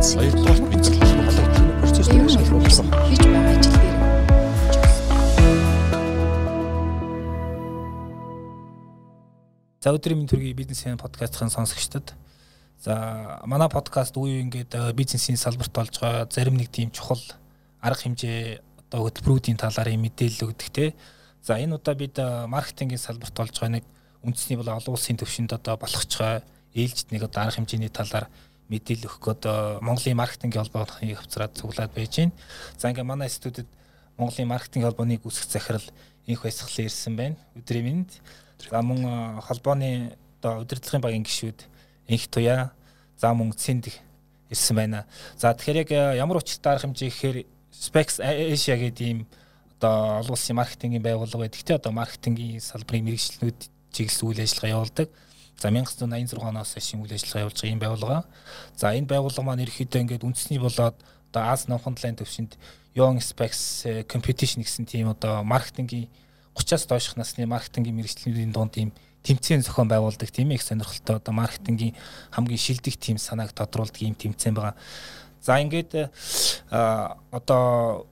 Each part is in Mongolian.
бицсэн. Хоёрдугаар бицэл холбогдсон процесс дээр шалгуулсан. Хийж байгаа ажил дээр. За өдрийн мэнд төргийн бизнесийн подкастын сонсогчдод за манай подкаст үе ингээд бизнесийн салбарт болж байгаа зарим нэг тийм чухал арга хэмжээ одоо хөтөлбөрүүдийн талаар юм мэдээлэл өгдөг те. За энэ удаа бид э, маркетингийн салбарт болж байгаа нэг үндэсний бол олон улсын төвшөнд одоо болгож байгаа ээлжид нэг одоо арга хэмжээний талаар мэдээлэл өгөх одоо Монголын маркетингийн холбооны хавцраад цуглаад байж байна. За ингээ манай студид Монголын маркетингийн холбооны гүйцэх захирал инх баясгалан ирсэн байна. Өдрийн мэнд. За мөн холбооны одоо удирдлагын багийн гишүүд инх туяа за мөн цэнд ирсэн байна. За тэгэхээр яг ямар учиртай арга хэмжээ гэхээр Specs Asia гэдэг ийм одоо олон улсын маркетингийн байгууллага байдаг. Тэ одоо маркетингийн салбарын мэрэгчлэнүүд чиглэсэн үйл ажиллагаа явуулдаг. За 1986 оноос хойш үйл ажиллагаа явуулж байгаа ийм байгууллага. За энэ байгууллага маань ерөөхдөө ингээд үндэсний болоод одоо Аз номхон талын төвшөнд Young Specs э, Competition гэсэн тийм одоо маркетингийн 30-аас доош насны маркетингийн мэрэгчлэнүүдийн дунд ийм тэмцээн зохион байгуулдаг тийм их сонирхолтой одоо маркетингийн хамгийн шилдэг тийм санааг тодруулдаг ийм тэмцээн байгаа. За ингээд одоо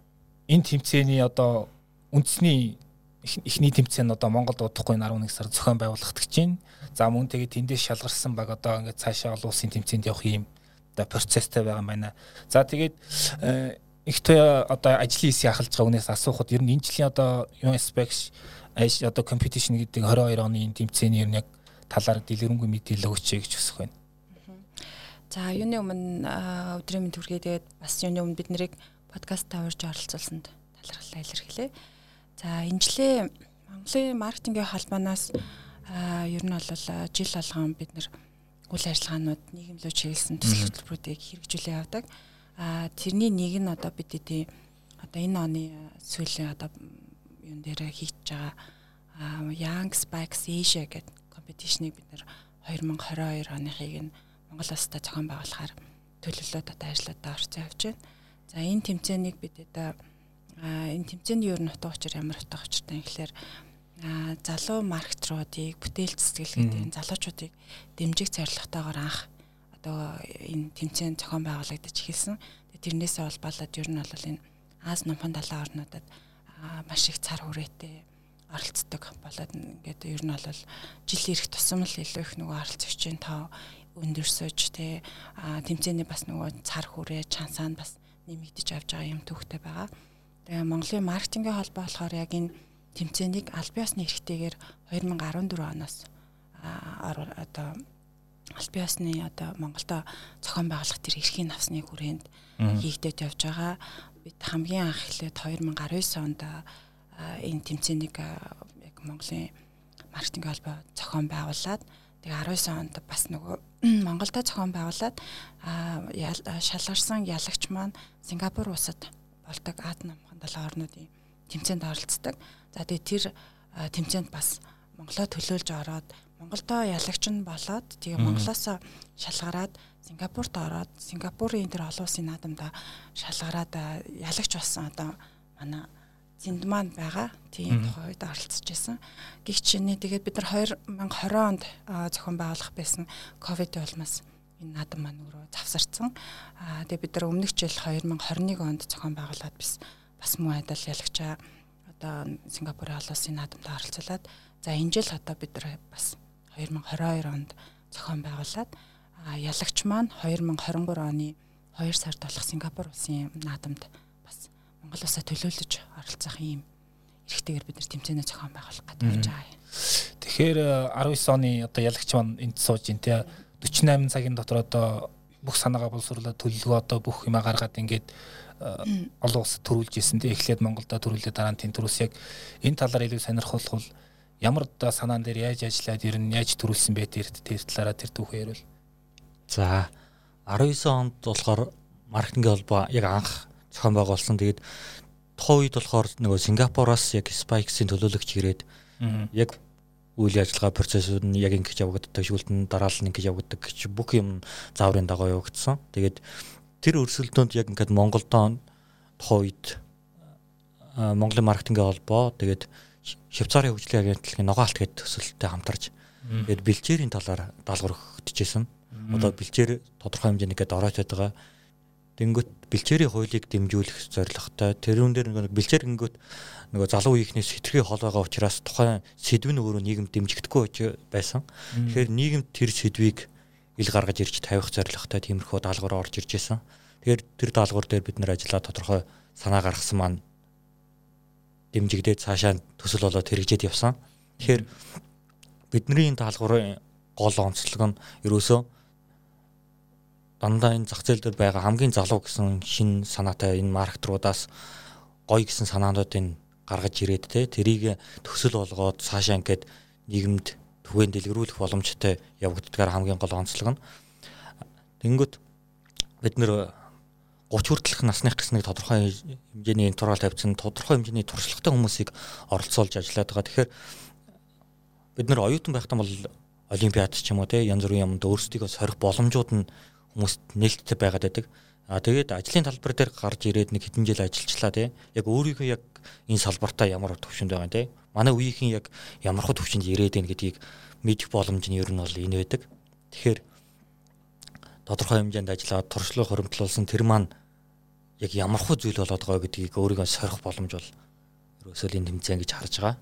энэ тэмцээний одоо үндэсний эхний тэмцээн одоо Монголд удахгүй 11 сар зохион байгуулагдах гэж байна. За мөн тэгээд тэндээс шалгарсан баг одоо ингээд цаашаа олон улсын тэмцээнд явах юм одоо процесстэй байгаа юм байна. За тэгээд их тоё одоо ажлын хэсийг ахалж байгаа хүнээс асуухад ер нь энэ жилийн одоо UNSPEC одоо competition гэдэг 22 оны тэмцээний ер нь яг талаар дэлгэрэнгүй мэдээлэл өгч гэж хүсэх байна. За юуны өмнө өдрийн мэнд хүргээ тэгээд бас юуны өмнө бид нарыг подкаст тавьж оролцуулсанд талархал илэрхийлье. За энэ жилийн Монголын маркетингийн холбооноос ер нь бол жил болгон бид нар үйл ажиллагаанууд нийгэмлүү чиглэсэн төсөл хөтөлбөрүүдийг хэрэгжүүлээ явдаг. А тэрний нэг нь одоо бид эдийн одоо энэ оны сүүлийн одоо юун дээр хийж байгаа Young Spikes Asia гэдэг компетишнийг бид нар 2022 оныхыг нь Монгол улстай зохион байгуулахаар төлөвлөлөөд одоо ажлуудаа орцсон явж байна. За энэ тэмцээнийг бид одоо энэ тэмцээний ер нь утга учир ямар утга учиртай юм гэхээр залуу маркетруудыг бүтээл цэцгэлэг гэдэг залуучуудыг дэмжих зорилготойгоор анх одоо энэ тэмцээн зохион байгуулагдаж эхэлсэн. Тэрнээсээ болболоод ер нь бол энэ Аз номхон далайн орнуудад маш их цар хүрээтэй оролцдог болоод ингээд ер нь бол жил ирэх тусам л илүү их нөгөө оролцогчийн тоо өндөрсөж тэ тэмцээний бас нөгөө цар хүрээ чансаанд бас нэмэгдэж авч байгаа юм төвхтэй байгаа. Тэгээ Монголын маркетингийн холбоо болохоор яг энэ тэмцээнийг аль биесны эрхтэйгээр 2014 оноос одоо аль биесны одоо Монголдо зохион байгуулах тэр эрхийн авсны хүрээнд хийгдэж явж байгаа. Бид хамгийн анх эхлээд 2019 онд энэ тэмцээнийг яг Монголын маркетинг холбоо зохион байгуулад тэгээ 19 онд бас нөгөө Монголда зохион байгуулад шалгарсан ялагч маань Сингапур улсад болдог Ад намхан далайн орнуудын тэмцээнд оролцдог. За тэгээ тэр тэмцээнд бас Монголоо төлөөлж ороод Монголдо ялагч нь болоод тэгээ Монголоос шалгараад Сингапурт ороод Сингапурын тэр олон улсын наадамда шалгараад ялагч болсон одоо манай зэнд маань байгаа. Тийм тухайд оролцож байсан. Гэгч чиний тэгээд бид нар 2020 онд зохион байгуулах байсан ковид улмаас энэ наадам маань өөрөө завсарсан. Аа тэгээд бид нар өмнөх жил 2021 онд зохион байгуулад bis бас муу айдал ялагчаа одоо Сингапурын олон улсын наадамд оролцуулаад за энэ жил одоо бид нар бас 2022 онд зохион байгуулад ялагч маань 2023 оны 2 сард болох Сингапур улсын наадамд Монгол улсаа төлөөлөж оролцох юм эрхтэйгээр бид нар тэмцээнэ зохион байгуулах гэдэг байж байгаа юм. Тэгэхээр 19 оны одоо ялагч маань энд сууж ин тэ 48 цагийн дотор одоо бүх санаагаа боловсруулаад төлөлгөө одоо бүх юмаа гаргаад ингээд олон улсад төрүүлж исэн тэ эхлээд Монголда төрүүлээ дараа нь тентүрс яг энэ талаар илүү сонирхолтой бол ямар санаан дээр яаж ажиллаад ер нь яаж төрүүлсэн бэ тэр тэр талаараа тэр түүхээ ярил. За 19 онд болохоор маркетинг холбоо яг анх зохион байгуулсан. Тэгээд тухайн үед болохоор нөгөө Сингапураас яг Spikes-ийн төлөөлөгч ирээд яг үйл ажиллагаа процессыг нь яг ингэж явагддаг, шүүлтэн дараалал нь ингэж явагддаг гэж бүх юм зааврын дагуу явагдсан. Тэгээд тэр өрсөлдөөнд яг ингээд Монголдоо тухайн үед Монголын маркетингийн холбоо тэгээд Швейцарын хөгжлийн агентлагийн ногоалт гэдэг төсөлтөд хамтарч тэгээд бэлчээрийн талаар даалгавар өгчээсэн. Одоо бэлчээр тодорхой хэмжээний гээд ороод байгаа Тэнгөт бэлчээрийн хуулийг дэмжүүлэх зорилготой. Тэрүүн дээр нэг бэлчээр гингөт нөгөө залуу үеийнхнээс хитрхи хол байгаа учраас тухайн сэдв нь өөрөө нийгэмд дэмжигдэхгүй байсан. Тэгэхээр нийгэмд тэр сэдвийг ил гаргаж ирж тавих зорилготой тиймэрхүү даалгавар орж ирж байсан. Тэгэхээр тэр даалгавар дээр бид нэр ажиллаа тодорхой санаа гаргасан маань дэмжигдээд цаашаа төсөл болоод хэрэгжээд явсан. Тэгэхээр бидний даалгаврын гол онцлог нь ерөөсөө дандаа энэ зах зээл дээр байгаа хамгийн залуу гэсэн шин санаатай энэ маркетруудаас гоё гэсэн санаануудыг гаргаж ирээд те тэрийг төсөл болгоод цаашаа ингээд нийгэмд түгээн дэлгэрүүлэх боломжтой явагддгаар хамгийн гол онцлог нь тэнгөт бид нэр 30 хүртэлх насных гэснэг тодорхой хэмжээний интервал тавьсан тодорхой хэмжээний туршлагатай хүмүүсийг оролцуулж ажиллаад байгаа. Тэгэхээр бид нэр оюутан байхдаа бол олимпиад ч юм уу те янз бүрийн юмд өөрсдийгөө сорих боломжууд нь хүмүүст нээлттэй байгаад байдаг. А тэгээд ажлын талбар дээр гарч ирээд нэг хэдэн жил ажиллачлаа тий. Яг өөрийнхөө яг энэ салбартаа ямар төвшөнд байгаа тий. Манай үеийнхэн яг ямархуу төвшөнд ирээд байна гэдгийг мэдэх боломж нь ер нь бол энэ байдаг. Тэгэхээр тодорхой хэмжээнд ажиллаад туршлага хоримтлуулсан тэр маань яг ямархуу зүйл болоод байгаа гэдгийг өөрийгөө сорих боломж бол ерөөсөө энэ тэмцээн гэж харж байгаа.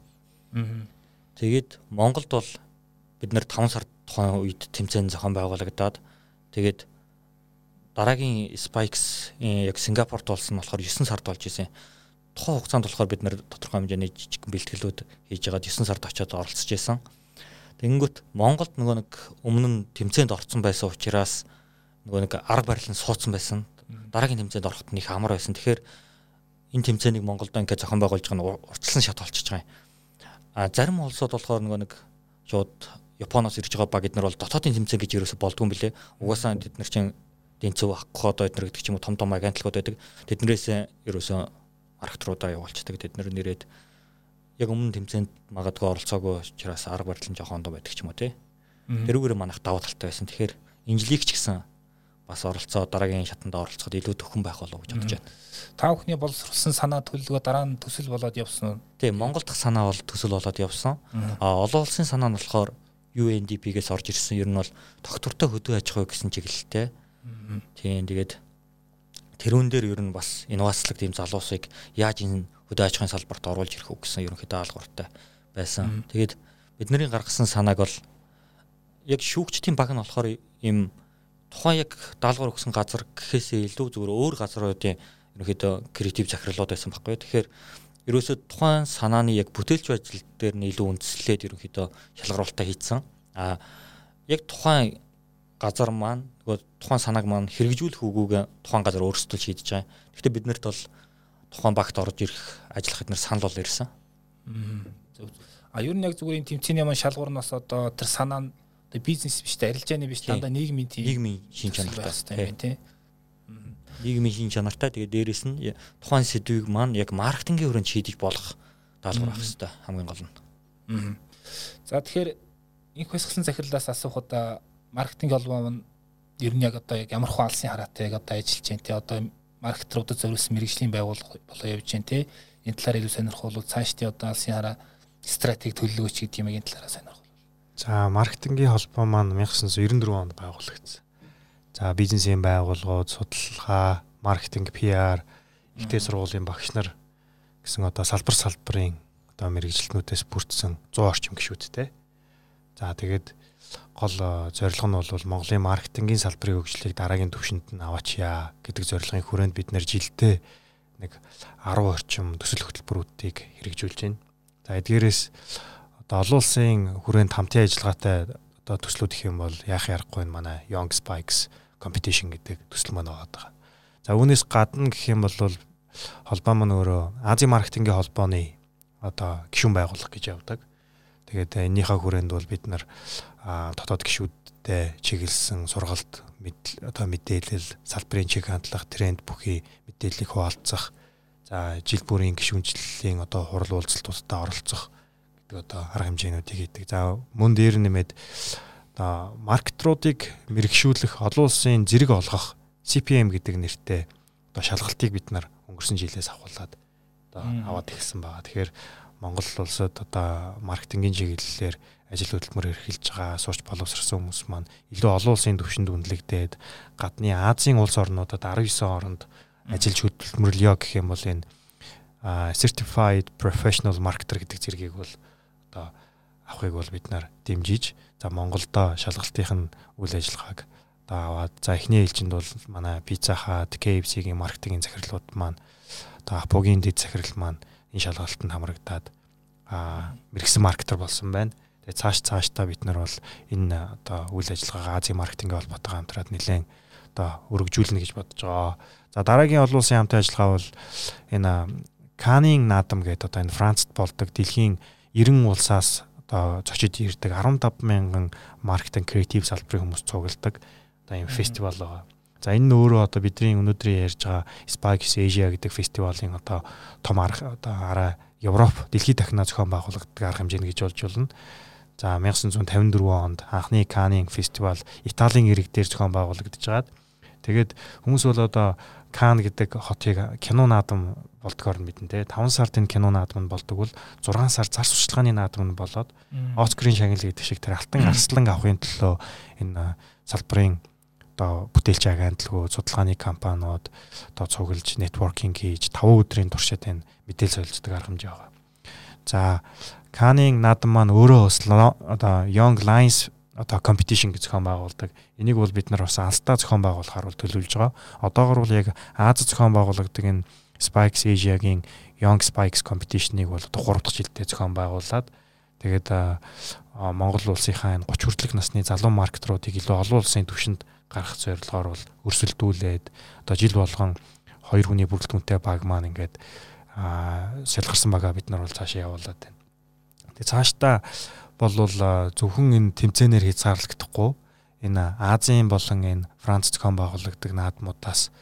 Тэгээд Монголд бол бид нэр 5 сар тухайн үед тэмцээн зохион байгуулагдаад тэгээд дараагийн Spikes яг Сингапурт болсон болохоор 9 сард болж исэн. Тухайн хугацаанд болохоор бид нэр тодорхой хэмжээний жижиг бэлтгэлүүд хийж байгаад 9 сард очиод оролцож исэн. Тэнгүүт Монголд нөгөө нэг өмнө нь тэмцээнд орсон байсан учраас нөгөө нэг арга барил нь суудсан байсан. Дараагийн тэмцээнд ороход нэг амар байсан. Тэгэхээр энэ тэмцээнийг Монголд ингээд зохион байгуулж байгаа нь урьдчилан шат болчихж байгаа юм. А зарим улсууд болохоор нөгөө нэг шууд Японоос ирж байгаа баг эднэр бол дотоодын тэмцээн гэж ерөөсө болдгүй юм билэ. Угаасаа тэд нар чинь дэнцөв хаккод эднэр гэдэг ч юм уу том том агентлагууд байдаг. Тэднэрээс ерөөсөө архитруудаа явуулцдаг. Тэднэр нэрээд яг өмнө тэмцээнд магадгүй оролцоогүй учраас арга барил нь жоохон ондоо байдаг ч юм уу тий. Тэрүүгээр манайх давуу талтай байсан. Тэгэхээр инжилиг ч гэсэн бас оролцоо дараагийн шатанд оролцоход илүү төхөн байх болов гэж бодож байна. Та бүхний боловсруулсан санаа төлөвлөгөө дараа нь төсөл болоод явсан уу? Тийм, Монгол дахь санаа бол төсөл болоод явсан. А олон улсын санаа нь болохоор UNDP-гээс орж ирсэн. Ер нь бол доктортой хөдөө аж ахуй гэсэн чиглэлтэй. Тийм тэгээд тэрүүн дээр ер нь бас инновацлог тийм залуусыг яаж энэ хөдөө аж ахуйн салбарт оруулж ирэх үг гэсэн ерөнхийдөө алгууртай байсан. Тэгээд бидний гаргасан санааг бол яг шүүгчдийн баг нь болохоор им тухайн яг даалгавар өгсөн газар гэхээсээ илүү зүгээр өөр газруудын ерөнхийдөө креатив захирлууд байсан байхгүй. Тэгэхээр ерөөсөө тухайн санааны яг бүтээлч ажил дээр нь илүү үндэслээд ерөнхийдөө шалгаруулалтаа хийцэн. А яг тухайн газар маань нөгөө тухайн санааг маань хэрэгжүүлэх үгүйгээ тухайн газар өөрсдөө шийдэж байгаа. Гэхдээ биднэрт бол тухайн багт орж ирэх ажиллах эднэр санал бол ирсэн. А ер нь яг зүгээр энэ тэмцээний маань шалгуурнаас одоо тэр санаа нь бизнес биш арилжааны биш дандаа нийгмийн тийм нийгмийн шин чанартай. тийм нийгмийн шин чанартай. Тэгээд дээрэс нь тухайн сэдвийг маань яг маркетингийн хүрээнд шийдэж болох даалгавар авах хэрэгтэй хамгийн гол нь. За тэгэхээр инх хэсгсэн захирлаас асуух удаа маркетинг холбоо маань ер нь яг одоо яг ямар хуу алсын хараатай яг одоо ажиллаж байна те одоо маркетруудад зориулсан мэрэгжлийн байгууллага болоо явж байна те энэ талаар илүү сонирхолтой цаашдын одоо алсын хараа стратеги төлөвлөгөөч гэдэг юм энэ талаараа сонирхол. За маркетингийн холбоо маань 1994 онд байгуулагдсан. За бизнесийн байгууллагууд, судалгаа, маркетинг, PR, ихтэй сургуулийн багш нар гэсэн одоо салбар салбарын одоо мэрэгжилтнүүдээс бүрдсэн 100 орчим гишүүдтэй. За тэгээд гол э, зорилго нь бол Монголын маркетингийн салбарын хөгжлийг дараагийн түвшинд нь аваачъя гэдэг зорилгын хүрээнд бид нэр жилдээ нэг 10 орчим төсөл хөтөлбөрүүдийг хэрэгжүүлж байна. За эдгээрээс одоо олон улсын хүрээнд хамтын ажиллагаатай одоо төслүүд их юм бол яах ярахгүй манай Young Spikes competition гэдэг төсөл маань байгаа. За үүнээс гадна гэх юм бол холбоо маань өөрөө Азийн маркетингийн холбооны одоо гишүүн байгууллага гэж явдаг. Тэгээд энэнийхээ хүрээнд бол бид нар дотоод гишүүдтэй чиглэсэн сургалт одоо мэдээлэл салбарын чиг хандлах тренд бүхий мэдээллийг хуваалцах за жил бүрийн гишүүнчлэлийн одоо хурал уулзалтуудад оролцох гэдэг одоо арга хэмжээнүүдийг хийдэг. За мөн дээр нэмээд одоо маркетруудыг мэрэгшүүлэх олон улсын зэрэг олгох CPM гэдэг нэртэй одоо шалгалтыг бид нар өнгөрсөн жилээс авахулаад одоо аваад ирсэн байгаа. Тэгэхээр Монгол улсад одоо маркетингийн чиглэлээр ажил хөдөлмөр эрхэлж байгаа сурч боловсрсан хүмүүс маань илүү олон улсын түвшинд үнэлэгдээд гадны Азийн улс орнуудад 19 оронд ажиллаж хөдөлмөрлөё гэх юм бол энэ certified professional marketer гэдэг зэргийг бол одоо авахыг бол бид нар дэмжиж за Монголдо шалгалтынх нь үйл ажиллагааг одоо аваад за эхний ээлжинд бол манай Pizza Hut, KFC-гийн маркетингийн захирлууд маань одоо Апогийн дэд захирал маань энэ шалгалтанд хамрагдаад мэрэгсэн маркетер болсон байна. Тэгээ цааш цаашдаа бид нар бол энэ одоо үйл ажиллагаагаа Азийн маркетингийн холбоотойгоо хамтраад нэлээд одоо өргөжүүлнэ гэж бодож байгаа. За дараагийн олон улсын хамтын ажиллагаа бол энэ Канийн наадам гэдэг одоо энэ Францд болдог дэлхийн 90 улсаас одоо зочид ирдэг 15 мянган маркетинг креатив салбарын хүмүүс цугладаг одоо энэ фестивал байгаа. За энэ нь өөрөө одоо бидний өнөөдрийн ярьж байгаа Spikes Asia гэдэг фестивалийн одоо том арга одоо араа Европ дэлхийд дахинаа зохион байгуулагддаг арга хэмжээ гэж болж болно. За 1954 онд анхны Канийн фестивал Италийн ирэг дээр зохион байгуулагдаж байгаад тэгээд хүмүүс бол одоо Кан гэдэг хотыг кино наадам болдгоор нь мэднэ те 5 сард энэ кино наадам нь болдог бол 6 сар зар сурчлагын наадам нь болоод Оскарын шагнал гэдэг шиг тэр алтан арслан авахын төлөө энэ салбарын одоо бүтээлч агентлагууд судалгааны компаниуд одоо цуглаж нэтворкинг хийж 5 өдрийн туршид энэ мэдээлэл солилцдог арга хэмжээ байгаа. За Канийн наадам маань өөрөө бас одоо Young Lions одоо competition гэж зохион байгуулдаг. Энийг бол бид нар бас алстаа зохион байгуулахаар бол төлөвлөж байгаа. Одоогор бол яг Аз зохион байгуулагддаг энэ Spikes Asia-гийн Young Spikes competition-ыг бол одоо 3 дахь жилдээ зохион байгуулад тэгээд Монгол улсынхаа энэ 30 хүртэлх насны залуу маркетруудыг илүү олон улсын түвшинд гаргах зорилгоор бол өрсөлдүүлээд одоо жил болгон хоёр хүний бүрэлдэхүүнтэй баг маань ингээд шалгарсан байгаа бид нар бол цаашаа явуулаад байна. Тэгээ цаашдаа болвол зөвхөн энэ тэмцээнээр хязгаарлагдахгүй энэ Азийн болон энэ Франц зохион байгуулагддаг наадмуудаас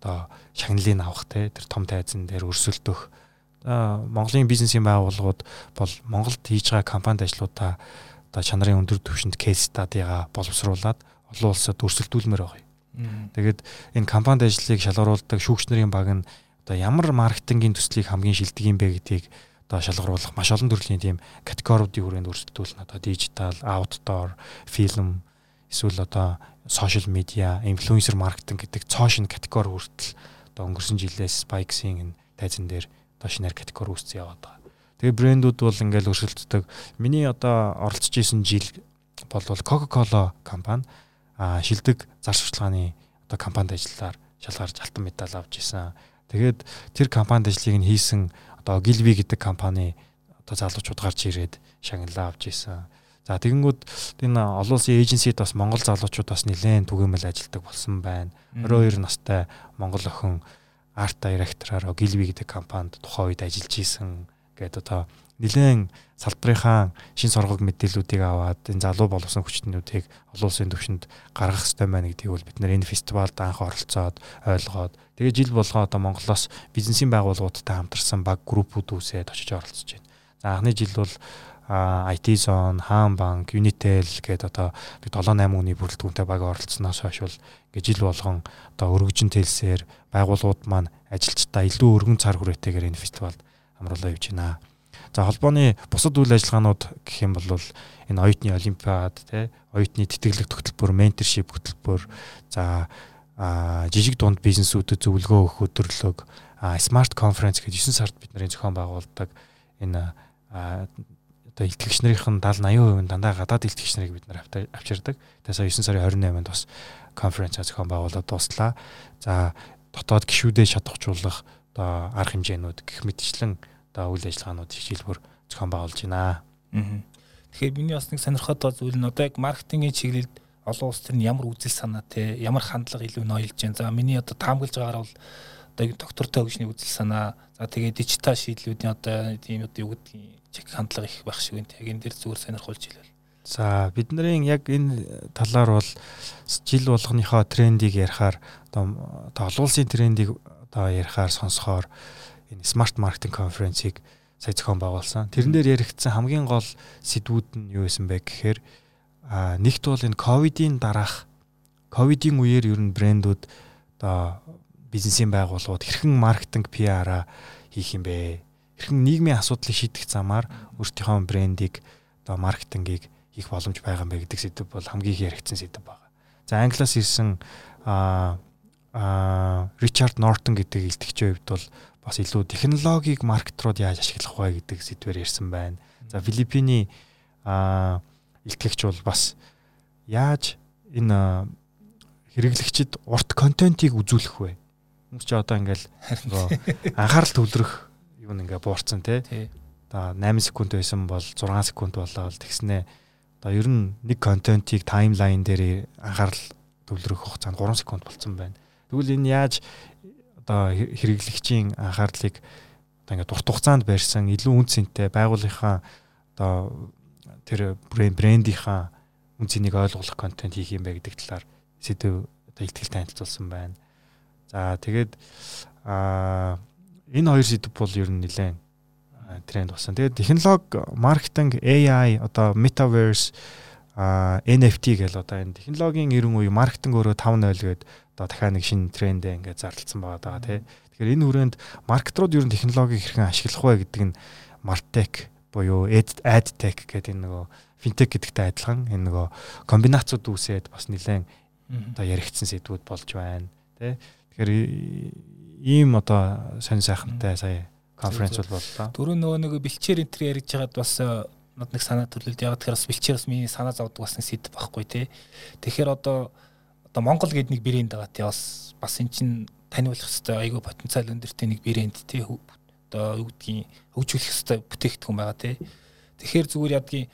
одоо шагналыг авах те тэр том тайзан дээр өрсөлдөх Монголын бизнесийн байгууллагууд бол Монголд хийж байгаа компанид ажлуудаа одоо чанарын өндөр түвшинд кейс стадигаа боловсруулад олон улсад өрсөлдүүлмээр байгаа юм. Тэгээд энэ компанид ажлыг шалгаруулдаг шүүгч нарын баг нь одоо ямар маркетингийн төслийг хамгийн шилдэг юм бэ гэдгийг одоо шалгаруулах маш олон төрлийн тийм категориудын хүрээнд өрсөлдүүлнэ. Одоо дижитал, аутдор, фильм, эсвэл одоо сошиал медиа, инфлюенсер маркетинг гэдэг цоо шин категори хүртэл одоо өнгөрсөн жилээс Spikes-ийн тайзан дээр одоо шинээр категори үүсцэн яваад байгаа. Тэгээ брэндүүд бол ингээл өрсөлддөг. Миний одоо оролцож исэн жил болвол Coca-Cola компани шилдэг зар сурталчилгааны одоо компанид ажиллаар шалгарч алтан медаль авч исэн. Тэгээд тэр компанид ажлыг нь хийсэн одоо Gilby гэдэг компани одоо залуучууд гарч ирээд шагналаа авч исэн. За тэгэнгүүт энэ олон улсын эйженсид бас Монгол залуучууд бас нэлээд түгээмэл ажилдаг болсон байна. 22 настай Монгол охин арт директороор Gilby гэдэг компанид тухайн үед ажиллаж исэн гэдэг одоо нэлээд салбарынхаа шин соргог мэдээллүүдийг аваад энэ залуу боловсон хүчнүүдийг олон улсын төвшөнд гаргах хэрэгтэй байна гэдгийг бол бид нэр энэ фестивальд анх оролцоод ойлгоод тэгээ жил болгоо одоо Монголоос бизнесийн байгууллагуудтай хамтарсан баг группүүд үүсээд очиж оролцож байна. За анхны жил бол IT Zone, Хаан банк, Unitel гэдэг одоо 7 8 хүний бүрэлдэхүүнтэй баг оролцсноос хойш бол ингээ жил болгон одоо өргөжин тэлсээр байгууллагууд маань ажилчдаа илүү өргөн цар хүрээтэйгээр энэ фестивальд амруулаа явж байна. За холбооны бусад үйл ажиллагаанууд гэх юм бол энэ оюутны олимпиад тий оюутны тэтгэлэг тогтолбор, менторшип хөтөлбөр за жижиг дунд бизнесүүдэд зөвлөгөө өгөх өдөрлөг смарт конференц гэж 9 сард бид нарын зохион байгуулдаг энэ одоо илтгэгч нарын 70 80% нь дандаа гадаад илтгэгч нарыг бид нар авчирдаг. Тэгээс 9 сарын 28-нд бас конференц зохион байгуулаад дуслаа. За дотоод гişүүдээ шатахжуулах одоо арга хэмжээнүүд гэх мэтчлэн одоо үйл ажиллагаанууд хичээлбэр зохион байгуулж байна. Тэгэхээр миний бас нэг сонирхоод зүйл нь одоо яг маркетингийн чиглэлд олон улс төр нь ямар үзэл санаа те ямар хандлага илүү ноёлж байна. За миний одоо таамаглаж байгаагаар бол одоо доктортой хөгжлийн үзэл санаа за тэгээ дижитал шийдлүүдийн одоо тийм одоо юу гэдгийг чиг хандлага их байх шиг байна. Яг энэ дээр зүгээр сонирхолж хэлвэл. За бидний яг энэ талаар бол жил болгоныхоо трендийг ярихаар одоо олон улсын трендийг одоо ярихаар сонсохоор энэ смарт маркетинг конференцийг сая зохион байгуулсан. Тэрэн дээр яригдсан хамгийн гол сэдвүүд нь юу байсан бэ гэхээр нэгт бол энэ ковидын дараах ковидын үеэр ер нь брэндүүд одоо бизнесийн байгууллагууд хэрхэн маркетинг PR-аа хийх юм бэ? Хэрхэн нийгмийн асуудлыг шийдэх замаар өөртөөхөө брендийг одоо маркетингийг хийх боломж байгаа юм бэ гэдэг сэдв бол хамгийн их яригдсан сэдв байгаа. За англиас ирсэн а Ричард Нортон гэдэг илтгэгчийн хувьд бол бас илүү технологиг маркетрууд яаж ашиглах вэ гэдэг сэдвээр ярьсан байна. За Филиппиний а илтгэгч бол бас яаж энэ хэрэглэгчид урт контентийг үзүүлэх вэ? Хүмүүс ч одоо ингээл анхаарал төвлөрөх юу нэг ингээ буурсан тий. Одоо 8 секунд байсан бол 6 секунд болоо л тэгснэ. Одоо ер нь нэг контентийг таймлайн дээр анхаарал төвлөрөх хугацаа нь 3 секунд болцсон байна. Тэгвэл энэ яаж одоо хэрэглэгчийн анхаарлыг одоо ингээ дурт хугацаанд барьсан илүү үн цэнтэй байгууллагынхаа одоо тэр брендийнхаа үн цэнийг ойлгох контент хийх юм бэ гэдэг талаар сэдв одоо ихтгэл танилцуулсан байна. За тэгээд аа энэ хоёр сэдв бол ер нь нэлээд тренд болсон. Тэгээд технологи, маркетинг, AI, одоо metaverse, а NFT гэл одоо энэ технологийн 90 үе маркетинг өөрөө 5.0 гээд одоо дахиад нэг шинэ трендээ ингээд зарлцсан байгаа даа тий. Тэгэхээр энэ хүрээнд маркетрууд ер нь технологиг хэрхэн ашиглах вэ гэдэг нь Martech буюу AdTech гэдэг энэ нөгөө финтек гэдэгтэй адилхан энэ нөгөө комбинацууд үүсээд бас нэлээд одоо яригдсан сэдвүүд болж байна тий. Тэгэхээр ийм одоо сонь сайхантай сая конференц бол боллоо. Дөрөв нөгөө нэг бэлчээр энтер яриж байгаад бас э, над нэг санаа төрлөлд яг тэгэхээр бас бэлчээр бас миний санаа зовдөг бас нэг сэдв байхгүй тий. Тэгэхээр одоо одоо Монгол гэдэг нэг брэнд байгаа тий. Бас бас эн чин таниулах хэвээр айгүй потенциал өндөртэй нэг брэнд тий. Одоо юу гэдгийг хөгжүүлэх хэвээр бүтээгдэхүүн байгаа тий. Тэгэхээр зүгээр ядгийн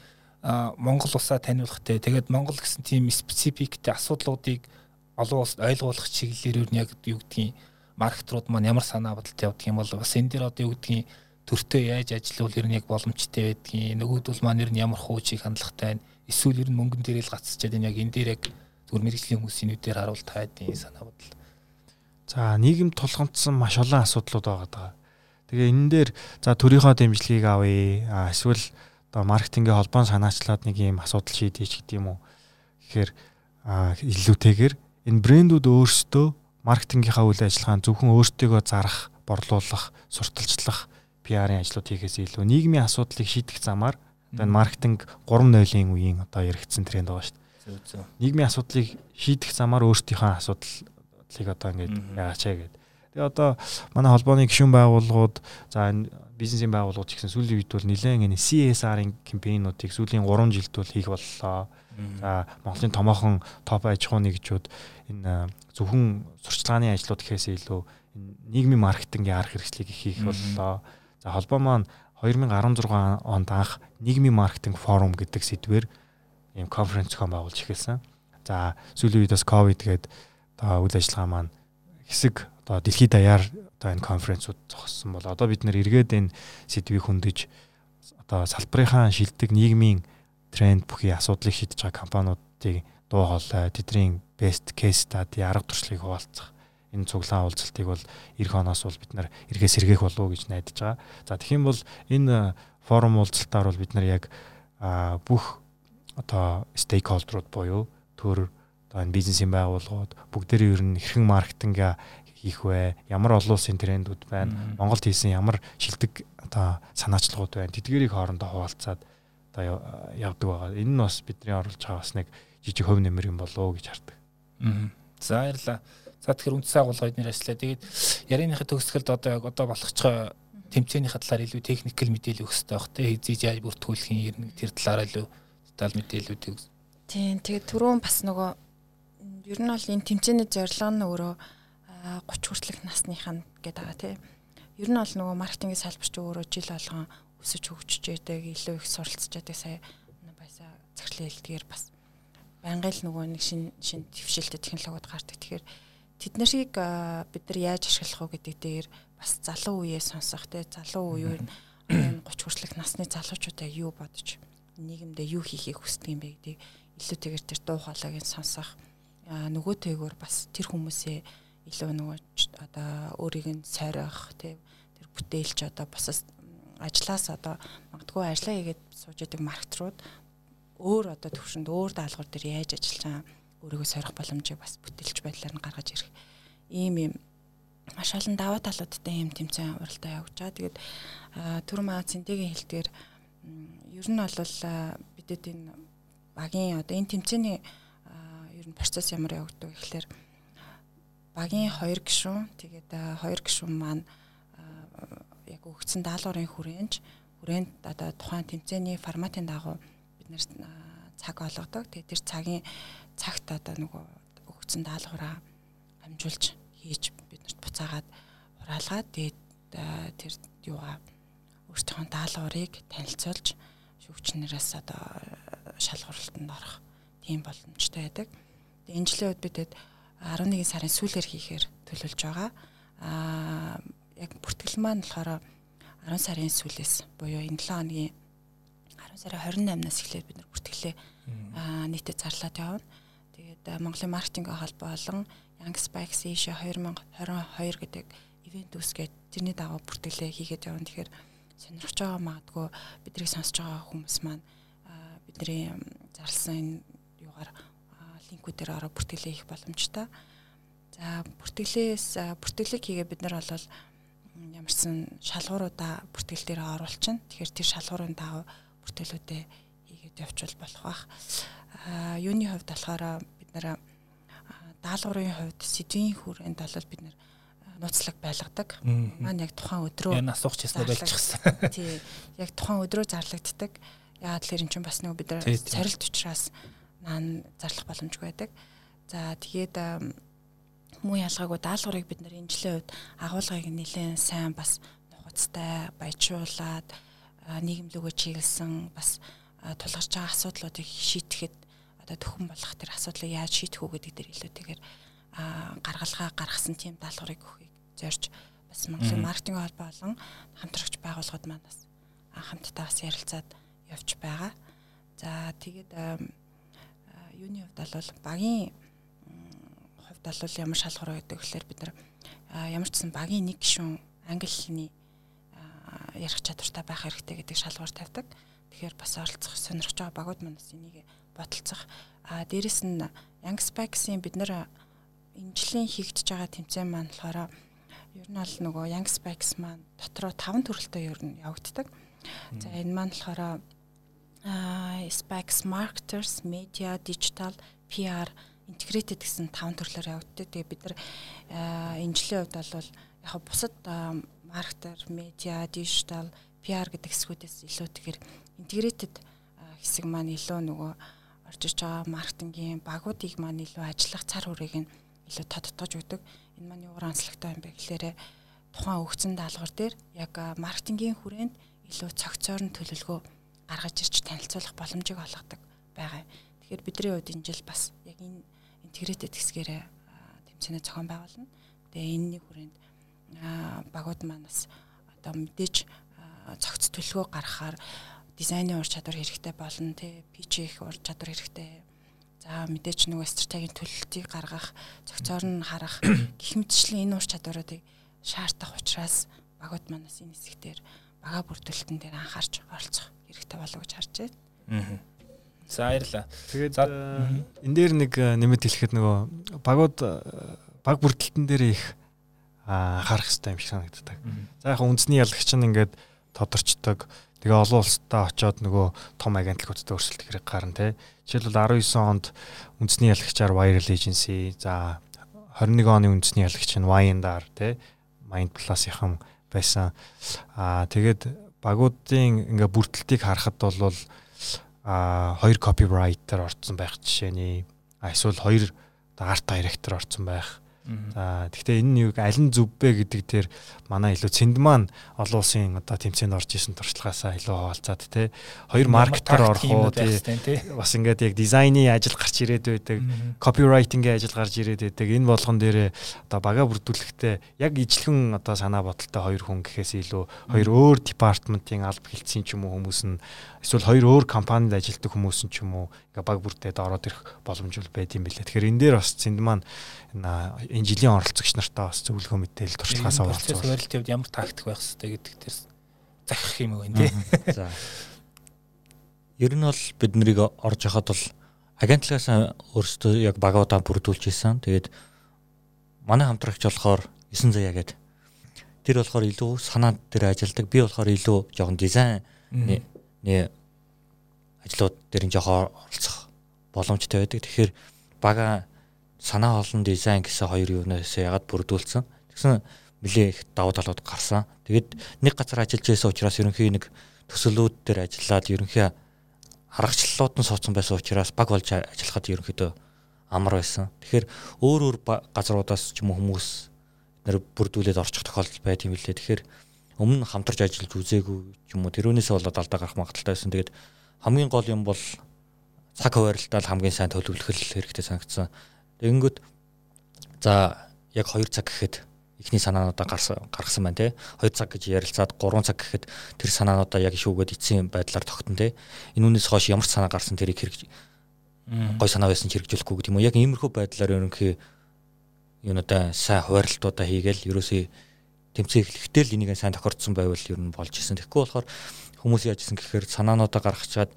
Монгол улсаа таниулахтай тэгээд Монгол гэсэн тийм спецификтэй асуудлуудыг олон улсад ойлгуулах чиглэлээр юу яг юу гэдгийг маркетрууд маань ямар санаа бодолтой явдаг юм бол бас энэ дээр одоо юу гэдгийг төртөө яаж ажиллавал ер нь яг боломжтой байдгийг нөгөөдөл маань ер нь ямар хуучийг хандлагатай байна эсвэл ер нь мөнгөн дээрэл гацчихад энэ яг энэ дээр яг зүгээр мэрэгжлийн хүмүүсийн нүдээр харуул таадаг санаа бодол. За нийгэм тулгамдсан маш олон асуудлууд байгаа даа. Тэгээ энэ дээр за төрийнхөө дэмжлэгийг авъя. Эсвэл одоо маркетингийн холбоон санаачлаад нэг юм асуудал шийдэж гэдэг юм уу. Тэгэхээр илүүтэйгээр энэ брэндүүд өөрсдөө маркетингийнхаа үйл ажиллагаанд зөвхөн өөртөөгөө зарах, борлуулах, сурталчлах PR-ын ажлууд хийхээс илүү нийгмийн асуудлыг шийдэх замаар одоо энэ маркетинг 3.0-ийн үеийн одоо яригдсан тренд байгаа шүү дээ. Нийгмийн асуудлыг шийдэх замаар өөртөөхөө асуудлыг одоо ингээд яач аа гэдэг. Тэгээ одоо манай холбооны гишүүн байгууллагууд за энэ бизнесийн байгууллагууд ч гэсэн сүүлийн үед бол нэлээд энэ CSR-ын кампэйнуудыг сүүлийн 3 жилд бол хийх боллоо. За Монголын томоохон топ аж ахуйн нэгжүүд энэ зөвхөн сурчлагын ажлууд гэхээс илүү нийгмийн маркетингийн арга хэрэгслийг хийх боллоо. За холбоо маань 2016 онд анх нийгмийн маркетинг форум гэдэг сэдвээр ийм конференц зохион байгуулж эхэлсэн. За сүүлийн үед бас ковид гээд одоо үйл ажиллагаа маань хэсэг одоо дэлхийд даяар одоо энэ конференцууд зогссон бол одоо бид нэр эргээд энэ сэдвийг хөндөж одоо салбарынхаа шилдэг нийгмийн тренд бүхий асуудлыг шийдэж байгаа компаниудыг дуу хоолой тэдний best case study арга туршлагыг хуваалцах энэ цуглаан уулзалтыг бол эх оноос бол бид нар эргээ сэргээх болов уу гэж найдаж байгаа. За юм бол энэ форум уулзалтаар бол бид нар яг бүх одоо стейкхолдерууд буюу төр одоо энэ бизнесийн байгууллагууд бүгдээрээ ер нь хэрхэн маркетинга хийх вэ? Ямар олон улсын трендүүд байна? Монголд хийсэн ямар шилдэг одоо санаачлагууд байна? Тэдгэрийг хоорондоо хуваалцаад одоо явдаг байгаа. Энэ нь бас бидний оруулж байгаа бас нэг жижиг хөв нэмэр юм болоо гэж хардаг. Аа. За баярлалаа. За тэгэхээр үндсэн агуулга эднэр ажиллаа. Тэгээд ярианыхаа төгсгөлд одоо яг одоо болохчоо тэмцээнийхээ талаар илүү техникэл мэдээлэл өгөх хэрэгтэй баг. Тэ хийж яаж бүртгүүлэх юм тэр талаараа илүү деталь мэдээллүүдийг. Тийм. Тэгээд түрүүн бас нөгөө ер нь бол энэ тэмцээний зорилго нь өөрөө 30 хүртэлх насныхаа гэдэг байгаа тийм. Ер нь бол нөгөө маркетингийн салбарч өөрөө жил болгон өсөж хөгжиж байдаг, илүү их суралцж байдаг сая баясаа цагтлын хэлдгээр бас байнгын л нөгөө нэг шин шин твшилтэй технологиуд гардаг. Тэгэхээр тэд нарыг бид нар яаж ашиглах вэ гэдэг дээр бас залуу үеэ сонсох те залуу энэ 30 хүртэлх насны залуучуудаа юу бодож нийгэмдээ юу хийхийг хүсдэг юм бэ гэдгийг илүүтэйгээр тэр дуу хоолойг сонсох нөгөөтэйгөр бас тэр хүмүүсээ илүү нөгөө одоо өөрийг нь сойрох те тэр бүтээлч одоо босос ажлаас одоо магадгүй ажиллаа хийгээд сууж идэг маркетрууд өөр одоо төвшөнд өөр даалгавар дээр яаж ажиллаж байгаа өөрийгөө сорих боломжийг бас бүтээлч байдлаар нь гаргаж ирэх ийм юм маш олон даваа талуудтай юм тэмцээн уралдаа явж байгаа. Тэгээд түр маа цэнтэгийн хэлдгээр ер нь бол бидэд энэ багийн одоо энэ тэмцээний ер нь процесс ямар явагддаг гэхэлэр багийн хоёр гишүүн тэгээд хоёр гишүүн маань яг өгсөн даалгаврын хүрээнд хүрээнд одоо тухайн тэмцээний форматын дагуу бид нэр цаг олгодог. Тэгээд тэр цагийн цагт одоо нөгөө өгсөн даалгавраа хамжуулж хийж биднэрт буцаагаад хураалгаад тэгээд тэр юугаа өөртөө даалгаврыг танилцуулж шүүгчнээс одоо шалгуултанд орох тийм боломжтой байдаг. Энэ жилийн үед бидэд 11 сарын сүүлээр хийхээр төлөвлөж байгаа. Аа яг бүртгэл маань болохоор 10 сарын сүүлээс буюу энэ 7 хоногийн 10 сарын 28-наас эхлээд бид нар бүртгэлээ нийтэд зарлаад явна. Тэгээд Монголын маркетинг холбоо болон Young Spikes Asia 2022 гэдэг ивент үүсгээд тэрний дагуу бүртгэлээ хийгээд явна. Тэгэхээр сонирхож байгаа магадгүй биднийг сонсож байгаа хүмүүс маань бидний зарласан энэ юугаар линкүүдээр ороо бүртгэлээ хийх боломжтой. За бүртгэлээс бүртгэлийг хийгээ бид нар бол ямарсан шалгууруудаа бүртгэл дээр оруулчихна. Тэгэхээр тэр шалгуурын дагуу бүртгэлүүдээ хийгээд явуул болох бах. Аа юуны хувьд болохоор бид нэр даалгаврын хувьд сэдвийн хүрээнд бол бид нэр нууцлаг байлгадаг. Маань яг тухайн өдрөө энэ асуух чийснэ байлчихсан. Тий. Яг тухайн өдрөө зарлагддаг. Яагаад тэгэхээр эн чинь бас нэг бид нар царилт учраас наан зарлах боломжгүй байдаг. За тэгээд муу ялгаагүй даалгаврыг бид нар энэ жилийн үед агуулгыг нэлээд сайн бас нухацтай баяжуулаад нийгэмлөгөө чиглэсэн бас тулгарч байгаа асуудлуудыг шийдэхэд одоо төхөн болгох тэр асуудлыг яаж шийдэх үү гэдэг дээр илүүтэйгээр гаргалгаа гаргасан тийм даалгаврыг өгөхийг зорж бас Монголын маркетинг холбоо болон хамтрагч байгууллагууд маань бас хамтдаа бас ярилцаад явж байгаа. За тэгээд юуны хувьд бол багийн хувьд бол ямар шалгуур байдаг гэхээр бид нар ямар ч сан багийн нэг гишүүн англи хэлний ярих чадвартай байх хэрэгтэй гэдэг шалгуур тавьдаг. Тэгэхээр бас оролцох сонирхож байгаа багууд манаас энийг бодолцох. А дээрэс нь Young Spikes-ийн бид нар энэ жилийн хийгдэж байгаа тэмцээн маань болохоор ер нь бол нөгөө Young Spikes маань дотроо таван төрөлтөй ер нь явагддаг. За энэ маань болохоор Spikes Marketers, Media, Digital, PR интегрэтэд гэсэн таван төрлөөр явагддаг. Тэгээ бид нар энэ жилийн хувьд бол яг бусад маркетер, медиа, дижитал, PR гэдэг хэсгүүдээс илүүтэйгээр интегрэтэд хэсэг маань илүү нөгөө орж иж байгаа маркетингийн багуудыг маань илүү ажиллах цар хүрээг нь илүү тодтогж өгдөг. Энэ маань юу онцлогтой юм бэ гэхээр тухайн өгцөн даалгавар дээр яг маркетингийн хүрээнд илүү цогцоор нь төлөвлөгөө гаргаж ирж танилцуулах боломжийг олгодог байгаа. Тэгэхээр бидний хувьд энэ жил бас яг энэ интегрэтэд хэсгээрээ тэмцээнэ зохион байгуулна. Тэгээ энэний хүрээнд багууд маань бас одоо мэдээж цогц төлгөө гаргахаар дизайны ур чадвар хэрэгтэй болно тий пич их ур чадвар хэрэгтэй. За мэдээч нөгөө стратегийн төлөлтийг гаргах, цогцоор нь харах гих мэтчлэн энэ ур чадваруудыг шаардах учраас багууд манаас энэ хэсэгтэр бага бүртгэлтэн дээр анхаарч оролцох хэрэгтэй болов уу гэж харж байна. За баярлаа. Тэгээд э, энэ дээр нэг э, нэмэт хэлэхэд нөгөө багууд э, баг бүрдэлтэн дээр их анхаарах хэрэгтэй юм шиг санагддаг. За яг үндэсний ялагч нь ингээд тодорчдог. Тэгээ олон улстай очиод нөгөө том агентлагуудтай өрсөлдөх хэрэг гарна тий. Жишээлбэл 19 онд үндэсний ялагчаар Viral Agency, за 21 оны үндэсний ялагч нь Wine-дар тий. Mind Plus-ийнхан байсан. Аа тэгээд багуудын ингээ бүрдэлтийг харахад бол а хоёр копирайтер орцсон байх жишээний эсвэл хоёр арт директор орцсон байх За тэгэхээр энэ нь юу аль нь зөв бэ гэдэг дээр манай илүү цэнд маань олон улсын одоо тэмцээнд орж исэн туршлагаасаа илүү хаваалцаад те. Хоёр маркетер орох уу бас ингээд яг дизайны ажил гарч ирээд байдаг. Копирайтингийн ажил гарч ирээд байдаг. Энэ болгон дээр одоо бага бүрдүүлэхдээ яг ижлэхэн одоо санаа бодолтой хоёр хүн гэхээс илүү хоёр өөр департаментын алба хэлтсийн ч юм уу хүмүүс нь эсвэл хоёр өөр компанид ажилладаг хүмүүс нь ч юм уу ингээ баг бүртээд ороод ирэх боломж бол байд юм билээ. Тэгэхээр энэ дээр бас цэнд маань энэ жилийн оролцогч нартаа бас зөвлөгөө мэдээлэл туршлагаасаа процесс барилтын хувьд ямар тактик байх хэрэгтэй гэдэг дээрс захих юм уу тий. За. Ер нь бол бид нарыг орж яхад бол агентлагаас өөрсдөө яг багуудаа бүрдүүлж исэн. Тэгээд манай хамтрагч болохоор 9 заяа гэдэг. Тэр болохоор илүү санаа дээр ажилладаг. Би болохоор илүү жоохон дизайн нэ ажлууд дээр нь жоохон оролцох боломжтой байдаг. Тэгэхээр бага санаа олон дизайн гэсэн хоёр юунаас ягаад бүрдүүлсэн. Тэгсэн нэлээ их давуу талууд гарсан. Тэгээд нэг газар ажиллаж байсан учраас ерөнхий нэг төсөлүүд дээр ажиллаад ерөнхий аргачлалууд нь суудсан байсан учраас баг болж ажиллахад ерөнхийдөө амар байсан. Тэгэхээр өөр өөр газруудаас ч юм уу хүмүүс нэр бүрдүүлээд орчих тохиолдол байт юм лээ. Тэгэхээр өмнө хамтарч ажиллаж үзээгүй ч юм уу тэрүүнээсээ болоод алдаа гарах магадaltaй байсан. Тэгээд хамгийн гол юм бол цаг хуваарлалтаа хамгийн сайн төлөвлөх хэрэгтэй санагдсан. Тэгэнгүүт за яг 2 цаг гэхэд ихний санаануудаа гарсан гаргасан байна те. 2 цаг гэж ярилцаад 3 цаг гэхэд тэр санаануудаа яг шүүгээд эцсийн байдлаар тогтно те. Энэ үнээс хойш ямар санаа гарсан тэрийг хэрэгж гой санаа байсан ч хэрэгжүүлэхгүй гэдэг юм уу? Яг иймэрхүү байдлаар ерөнхий юунуудаа сайн хуваарлтуудаа хийгээл ерөөсөө тэмцээн эхлэхдээ л энийг сайн тохирдсон байвал ер нь болж исэн. Тэгэхгүй болохоор хүмүүс яаж исэн гэхээр санаануудаа гаргачаад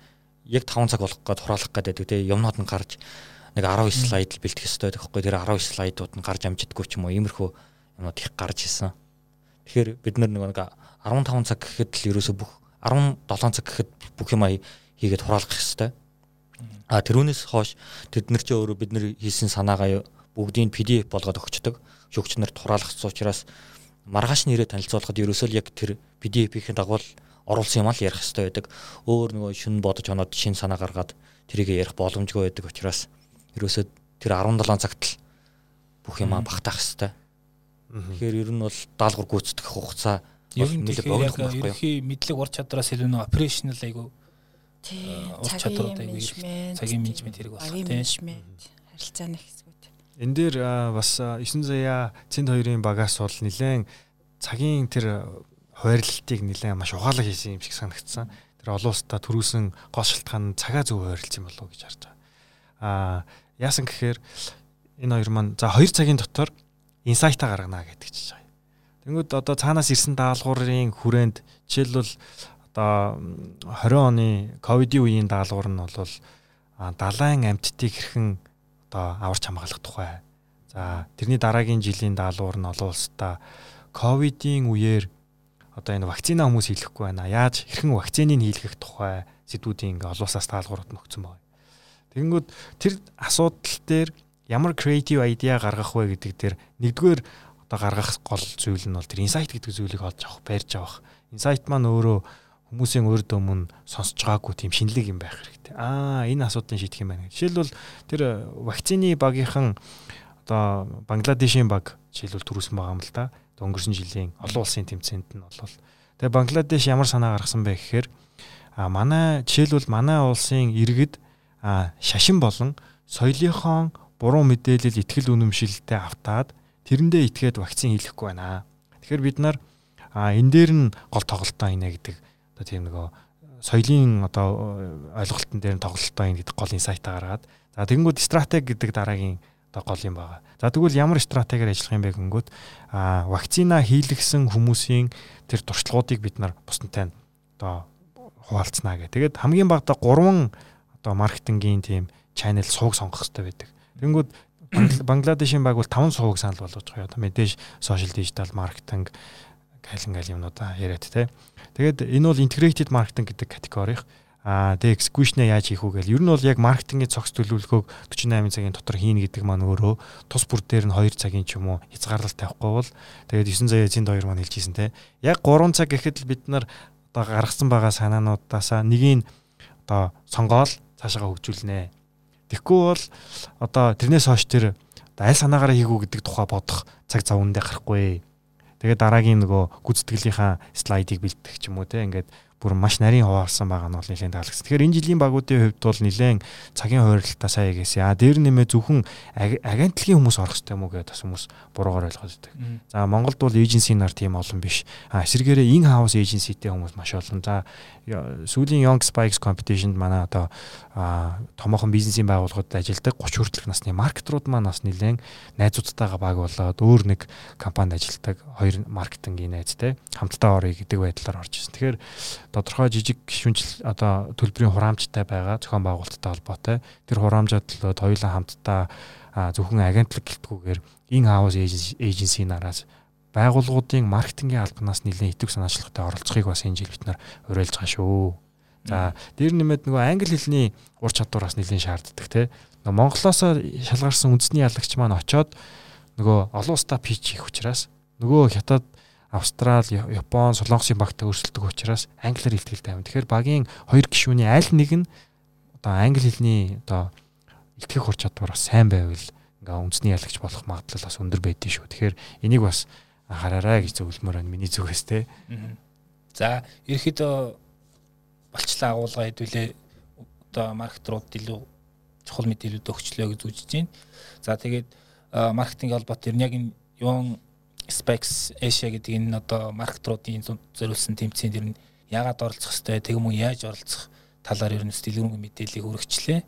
яг 5 цаг болох гээд хураалах гэдэг тийм юмнууд нь гарч нэг 19 слайд л бэлтгэх хэрэгтэй байдаг хгүй тэр 19 слайдууд нь гарч амждаггүй ч юм уу иймэрхүү юмнууд их гарч исэн. Тэгэхээр бид нэг 15 цаг гэхэд л ерөөсөө бүх 17 цаг гэхэд бүх юм хийгээд хураалгах хэрэгтэй. А тэрүүнээс хойш тэд нар ч өөрөө бид нар хийсэн санаагаа бүгдийг PDF болгоод өгчдөг. Шүүгч нарт хураалгацсан учраас маргааш нэрээ танилцуулахад ерөөсөө л яг тэр PDF-ийн дагуу оруулсан юм аа л ярих хэрэгтэй байдаг. Өөр нөгөө шин бодож оноод шин санаа гаргаад тэрийг ярих боломжгүй байдаг учраас ерөөсөө тэр 17 цагт л бүх юм багтаах хэрэгтэй. Тэгэхээр ер нь бол даалгавар гүйцэтгэх хугацаа ер нь нэлээд богино байхгүй юу? Ерхий мэдлэг ур чадраас илүү нөө operational айгу ур чадварууд айгу цагийн менежмент хэрэг болох тийм харилцааны хэсэг Энэ дээр бас 9 сая цэнд хоёрын багаас бол нэлээд цагийн тэр хуваарлалтыг нэлээд маш ухаалаг хийсэн юм шиг санагдсан. Тэр олон улстай төрүүлсэн гол шалтгаан цагаа зөв хуваарлж юм болов уу гэж харж байгаа. Аа яасан гэхээр энэ хоёр маань за 2 цагийн дотор инсайтаа гаргана гэдэг чиж байгаа. Тэнгүүд одоо цаанаас ирсэн даалгаврын хүрээнд жишээлбэл одоо 20 оны ковидын үеийн даалгавар нь бол далайн амьтдыг хэрхэн одоо аварч хамгаалах тухай. За тэрний дараагийн жилийн даалгавар нь олон улстай ковидын үеэр одоо энэ вакцина хүмүүс хийлэхгүй байна. Яаж хэрхэн вакциныг хийлгэх тухай сэдвүүдийн ингээ олон улсаас даалгаврууд нөхцөн байна. Тэгэнгүүт тэр асуудал дээр ямар creative idea гаргах вэ гэдэг дээр нэгдүгээр одоо гаргах гол зүйл нь бол тэр insight гэдэг зүйлийг олж авах, барьж авах. Insight маань өөрөө хүмүүсийн урд өмнө сонсож байгаагүй тийм шинэлэг юм байх хэрэгтэй. Аа энэ асуудлыг шийдэх юм байна. Жишээлбэл тэр вакцины багийнхан одоо Бангладешийн баг жишээлбэл төрүүлсэн байгаа юм л да. Өнгөрсөн жилийн олон улсын тэмцээнд нь бол тэгээ Бангладеш ямар санаа гаргасан бэ гэхээр а манай жишээлбэл манай улсын иргэд шашин болон соёлынхон буруу мэдээлэл ихтгэл үнэмшилтэй автаад тэрэндээ итгээд вакцин хийлэхгүй байна. Тэгэхээр бид нар энэ дээр нь гол тоглолтоо хийнэ гэдэг одоо тийм нөгөө соёлын одоо ойлголтын дээр нь тоглолтоо ин гэдэг гол инсайтаа гаргаад за тэгэнгүүт стратеги гэдэг дараагийн одоо гол юм байгаа. За тэгвэл ямар стратегиар ажиллах юм бэ гингүүд а вакцина хийлгсэн хүмүүсийн тэр туршлагуудыг бид нар бусдантай одоо хуваалцнаа гэх. Тэгээд хамгийн багадаа 3 одоо маркетингийн тийм channel сууг сонгох хэрэгтэй байдаг. Тэнгүүд Бангладешийн баг бол 5 сууг санал болгож байгаа. Одоо мэдээж social digital marketing калингаал юмнуудаа яриад те. Тэгээд энэ бол integrated marketing гэдэг категорих аа тэг execution яаж хийх үү гэл. Ер нь бол яг маркетингийн цогц төлөвлөгөөг 48 цагийн дотор хийнэ гэдэг маань өөрөө тус бүр дээр нь 2 цагийн ч юм уу хязгаарлалт тавихгүй бол тэгээд 9 сая эцэнд 2 маань хэлжсэн те. Яг 3 цаг гэхэд л бид нар одоо гаргасан байгаа санаануудаасаа нэгийг одоо сонгоол цаашаа хөгжүүлнэ. Тэгэхгүй бол одоо тэрнээс хойш тэр аль санаагаараа хийгүү гэдэг тухай бодох цаг зав үндэ гарахгүй Тэгээд дараагийн нөгөө гүйцэтгэлийнхаа слайдыг бэлтгэх ч юм уу те ингээд бүр маш нарийн хуваалсан байгаа нь бол нэлээд таалагдсан. Тэгэхээр энэ жилийн багуудын хувьд бол нэлээд цагийн хуваарлалтаа сайн хийгээсэй. А дээр нэмээ зөвхөн агентлагийн хүмүүс орох хэрэгтэй юм уу гэдээ бас хүмүүс буруугаар ойлгоод байдаг. За Монголд бол эйженси нар тийм олон биш. А эсвэргээрээ ин хаус эйженситэй хүмүүс маш олон. За сүүлийн Young Spikes competition-д манай одоо томоохон бизнесийн байгууллагуудад ажилладаг 30 хүртэлх насны маркетрууд маань бас нэлээд найзуудтайгаа баг болоод өөр нэг компанид ажилладаг хоёр маркетингийн найзтай хамтдаа орё гэдэг байдлаар орж ирсэн. Тэгэхээр тодорхой жижиг гишүүнжил одоо төлбөрийн хураамжтай байгаа зохион байгуулалттай холбоотой. Тэр хураамжаад л хоёулаа хамтдаа зөвхөн агентлаг гэлтгүүгээр ин хаус эйженси нараас байгууллагуудын маркетингийн албанаас нэлээд итэг санаачлагтай оролцохыг бас энэ жил бид нар уриалж байгаа шүү. За дээр нэмээд нөгөө англи хэлний ур чадвар бас нэлийн шаарддаг те. Нөгөө Монголоос шалгарсан үндэсний ялагч маань очоод нөгөө олон улстай пич хийх учраас нөгөө хятад Австрал, Япон, Солонгосын багтаа өрсөлдөг учраас англиар илтгэл тайван. Тэгэхээр багийн хоёр гишүүний аль нэг нь одоо англи хэлний одоо илтгэх ур чадвар сайн байвал ингээ үндэсний ялагч болох магадлал бас өндөр байдгийн шүү. Тэгэхээр энийг бас анхаараарай гэж зөвлөмөр байна миний зүгээс те. За ерөөхдөө болчлаа агуулга хэдүүлээ одоо маркетрууд илүү чухал мэдээлүүд өгчлөө гэж үзэж байна. За тэгээд маркетинг холбоот ер нь яг энэ юун Specs Asia гэдэг энэ одоо маркетруудын зориулсан тэмцээнд ер нь яагаад оролцох хэвтэй тэгм үү яаж оролцох талаар ер нь дэлгэрэнгүй мэдээллийг өргөжлөө.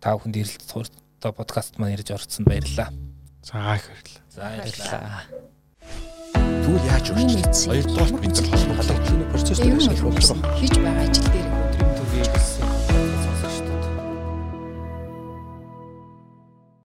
Та бүхэнд ирэлт одоо подкаст маань ярьж оролцсонд баярлалаа. За их баярлалаа. За баярлалаа. Тэгвэл яаж өгч? Хоёрдугаар бид нар холбогдох процесс дээр ажиллах хийж байгаа ажил дээр